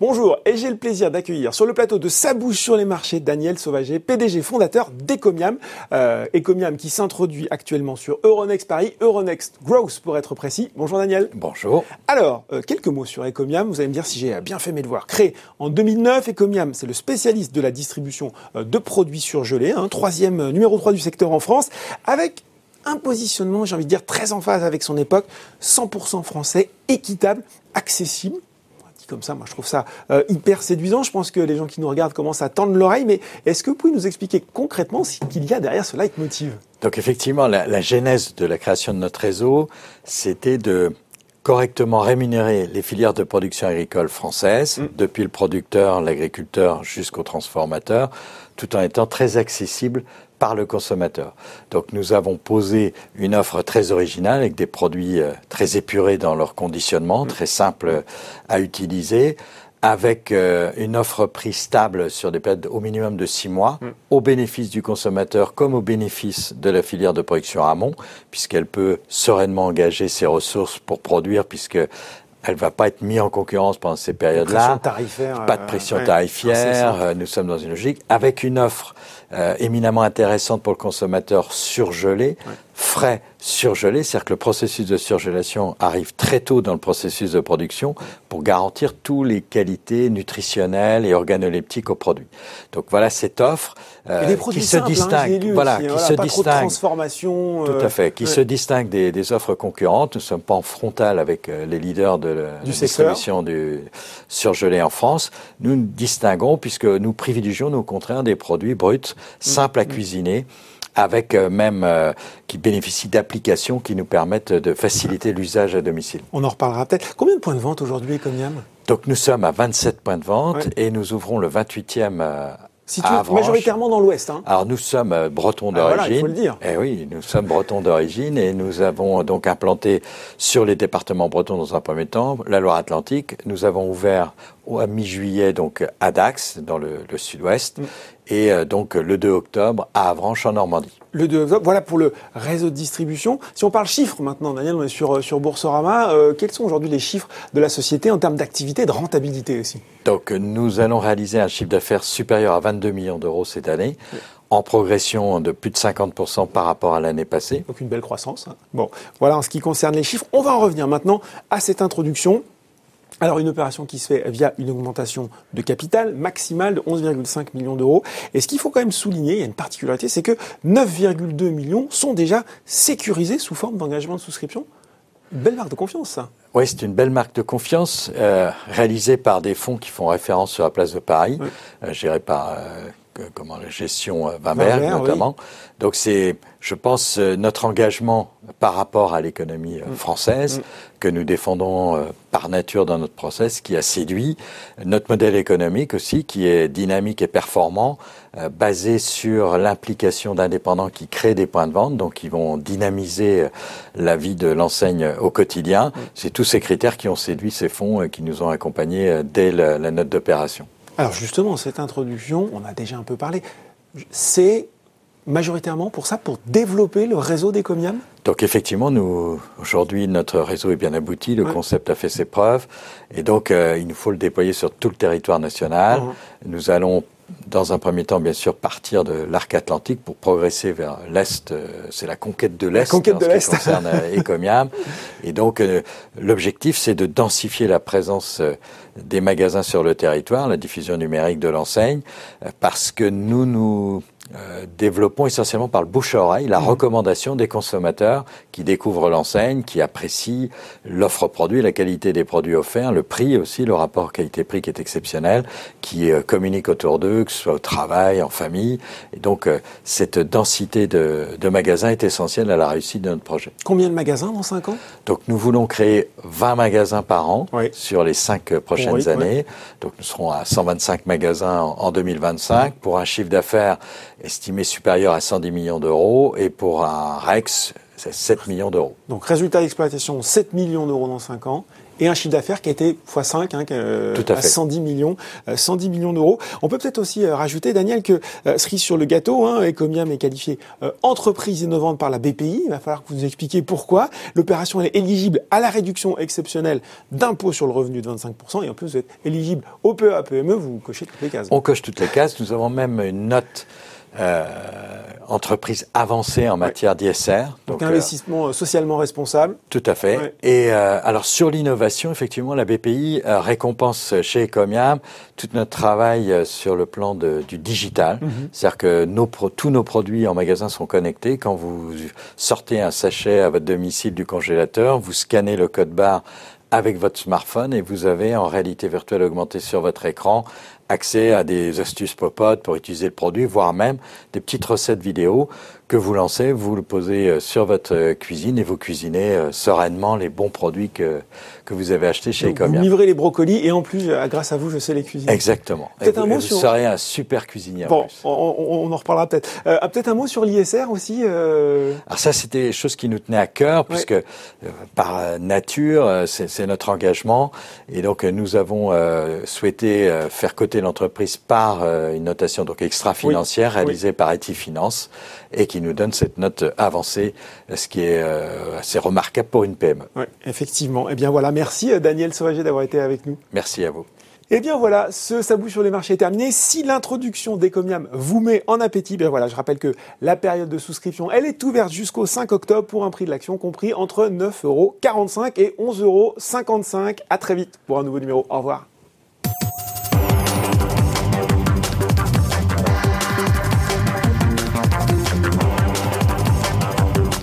Bonjour, et j'ai le plaisir d'accueillir sur le plateau de Sa bouche sur les marchés Daniel Sauvager, PDG fondateur d'Ecomiam. Euh, Ecomiam qui s'introduit actuellement sur Euronext Paris, Euronext Growth pour être précis. Bonjour Daniel. Bonjour. Alors, euh, quelques mots sur Ecomiam. Vous allez me dire si j'ai bien fait mes devoirs. Créé en 2009, Ecomiam, c'est le spécialiste de la distribution euh, de produits surgelés, hein, troisième euh, numéro 3 du secteur en France, avec un positionnement, j'ai envie de dire, très en phase avec son époque, 100% français, équitable, accessible comme ça, moi je trouve ça euh, hyper séduisant. Je pense que les gens qui nous regardent commencent à tendre l'oreille, mais est-ce que vous pouvez nous expliquer concrètement ce qu'il y a derrière ce leitmotiv? Donc effectivement, la, la, genèse de la création de notre réseau, c'était de correctement rémunérer les filières de production agricole françaises, mm. depuis le producteur, l'agriculteur jusqu'au transformateur, tout en étant très accessible par le consommateur. Donc nous avons posé une offre très originale avec des produits euh, très épurés dans leur conditionnement, très simples à utiliser, avec euh, une offre prix stable sur des périodes au minimum de six mois, mm. au bénéfice du consommateur comme au bénéfice de la filière de production amont, puisqu'elle peut sereinement engager ses ressources pour produire, puisque elle va pas être mise en concurrence pendant ces périodes-là. Pas de pression euh, tarifaire. nous sommes dans une logique avec une offre euh, éminemment intéressante pour le consommateur surgelé, frais surgelé, c'est-à-dire que le processus de surgélation arrive très tôt dans le processus de production pour garantir toutes les qualités nutritionnelles et organoleptiques au produit. Donc voilà cette offre euh, qui se hein, distingue, voilà, qui se distingue, transformation, tout à fait, qui se distingue des, des, offres concurrentes. Nous sommes pas en frontal avec euh, les leaders de la, du distribution du surgelé en France. Nous nous distinguons puisque nous privilégions au contraire des produits bruts simple à cuisiner avec euh, même euh, qui bénéficient d'applications qui nous permettent de faciliter l'usage à domicile. On en reparlera peut-être. Combien de points de vente aujourd'hui, Ecomiam Donc nous sommes à 27 points de vente et nous ouvrons le 28e Situé majoritairement dans l'Ouest. Hein. Alors nous sommes euh, bretons d'origine. Ah, voilà, il faut le dire. Eh oui, nous sommes bretons d'origine et nous avons donc implanté sur les départements bretons dans un premier temps la Loire-Atlantique. Nous avons ouvert à mi-juillet donc à Dax dans le, le sud-ouest mm. Et euh, donc le 2 octobre à Avranches en Normandie. Le 2 octobre, voilà pour le réseau de distribution. Si on parle chiffres maintenant, Daniel, on est sur, euh, sur Boursorama. Euh, quels sont aujourd'hui les chiffres de la société en termes d'activité et de rentabilité aussi? Donc nous allons réaliser un chiffre d'affaires supérieur à 22 millions d'euros cette année. en progression de plus de 50% par rapport à l'année passée. Donc une belle croissance. Hein. Bon, voilà en ce qui concerne les chiffres. On va en revenir maintenant à cette introduction. Alors une opération qui se fait via une augmentation de capital maximale de 11,5 millions d'euros. Et ce qu'il faut quand même souligner, il y a une particularité, c'est que 9,2 millions sont déjà sécurisés sous forme d'engagement de souscription. belle marque de confiance, ça. Oui, c'est une belle marque de confiance euh, réalisée par des fonds qui font référence sur la place de Paris, euh, gérés par euh, comment la gestion euh, Wimberg notamment. Donc c'est, je pense, euh, notre engagement par rapport à l'économie euh, mm. française mm. que nous défendons par nature dans notre process, qui a séduit notre modèle économique aussi, qui est dynamique et performant, basé sur l'implication d'indépendants qui créent des points de vente, donc qui vont dynamiser la vie de l'enseigne au quotidien. Mm. C'est tous ces critères qui ont séduit ces fonds et qui nous ont accompagnés dès la note d'opération. Alors justement, cette introduction, on a déjà un peu parlé, c'est majoritairement pour ça, pour développer le réseau d'Ecomiam donc effectivement, nous aujourd'hui notre réseau est bien abouti, le concept a fait ses preuves, et donc euh, il nous faut le déployer sur tout le territoire national. Uh-huh. Nous allons dans un premier temps, bien sûr, partir de l'arc atlantique pour progresser vers l'Est. Euh, c'est la conquête de l'Est en ce qui concerne euh, Ecomiam. Et donc, l'objectif, c'est de densifier la présence des magasins sur le territoire, la diffusion numérique de l'enseigne, parce que nous nous euh, développons essentiellement par le bouche à oreille la mmh. recommandation des consommateurs qui découvrent l'enseigne, qui apprécient l'offre produit, la qualité des produits offerts, le prix aussi, le rapport qualité-prix qui est exceptionnel, qui euh, communiquent autour d'eux, que ce soit au travail, en famille. Et donc euh, cette densité de, de, magasins est essentielle à la réussite de notre projet. Combien de magasins dans 5 ans? Donc nous voulons créer 20 magasins par an sur les 5 prochaines années. Donc nous serons à 125 magasins en, en 2025 pour un chiffre d'affaires estimé supérieur à 110 millions d'euros et pour un REX, c'est 7 millions d'euros. Donc résultat d'exploitation, 7 millions d'euros dans 5 ans et un chiffre d'affaires qui a été x5, hein, à, 110 millions, 110 millions d'euros. On peut peut-être aussi rajouter, Daniel, que cerise sur le gâteau, hein, Ecomiam est qualifié entreprise innovante par la BPI. Il va falloir que vous nous expliquiez pourquoi. L'opération est éligible à la réduction exceptionnelle d'impôt sur le revenu de 25%. Et en plus, vous êtes éligible au PEA, PME, vous cochez toutes les cases. On coche toutes les cases. Nous avons même une note euh, entreprise avancée en matière d'ISR. Donc, investissement euh, socialement responsable. Tout à fait. Et euh, alors sur l'innovation, effectivement, la BPI euh, récompense chez Ecomiam tout notre travail euh, sur le plan de, du digital. Mhm. C'est-à-dire que nos, tous nos produits en magasin sont connectés. Quand vous sortez un sachet à votre domicile du congélateur, vous scannez le code barre avec votre smartphone et vous avez en réalité virtuelle augmentée sur votre écran accès à des astuces popotes pour utiliser le produit, voire même des petites recettes vidéo que vous lancez, vous le posez euh, sur votre euh, cuisine et vous cuisinez euh, sereinement les bons produits que, que vous avez achetés chez Ecomia. Vous livrez les brocolis et en plus, grâce à vous, je sais les cuisiner. Exactement. Peut-être un mot vous serez un super cuisinier. Bon, On, en reparlera peut-être. peut-être un mot sur l'ISR aussi. Alors ça, c'était des choses qui nous tenaient à cœur, puisque par nature, c'est notre engagement, et donc nous avons souhaité faire l'entreprise par une notation donc extra financière réalisée par IT Finance et qui nous donne cette note avancée, ce qui est euh, assez remarquable pour une PME. Oui, effectivement. Eh bien voilà, merci euh, Daniel Sauvager d'avoir été avec nous. Merci à vous. Eh bien voilà, ce Sabou sur les marchés est terminé. Si l'introduction d'Ecomiam vous met en appétit, bien voilà, je rappelle que la période de souscription, elle est ouverte jusqu'au 5 octobre pour un prix de l'action compris entre 9,45 euros et 11,55 euros. À très vite pour un nouveau numéro. Au revoir.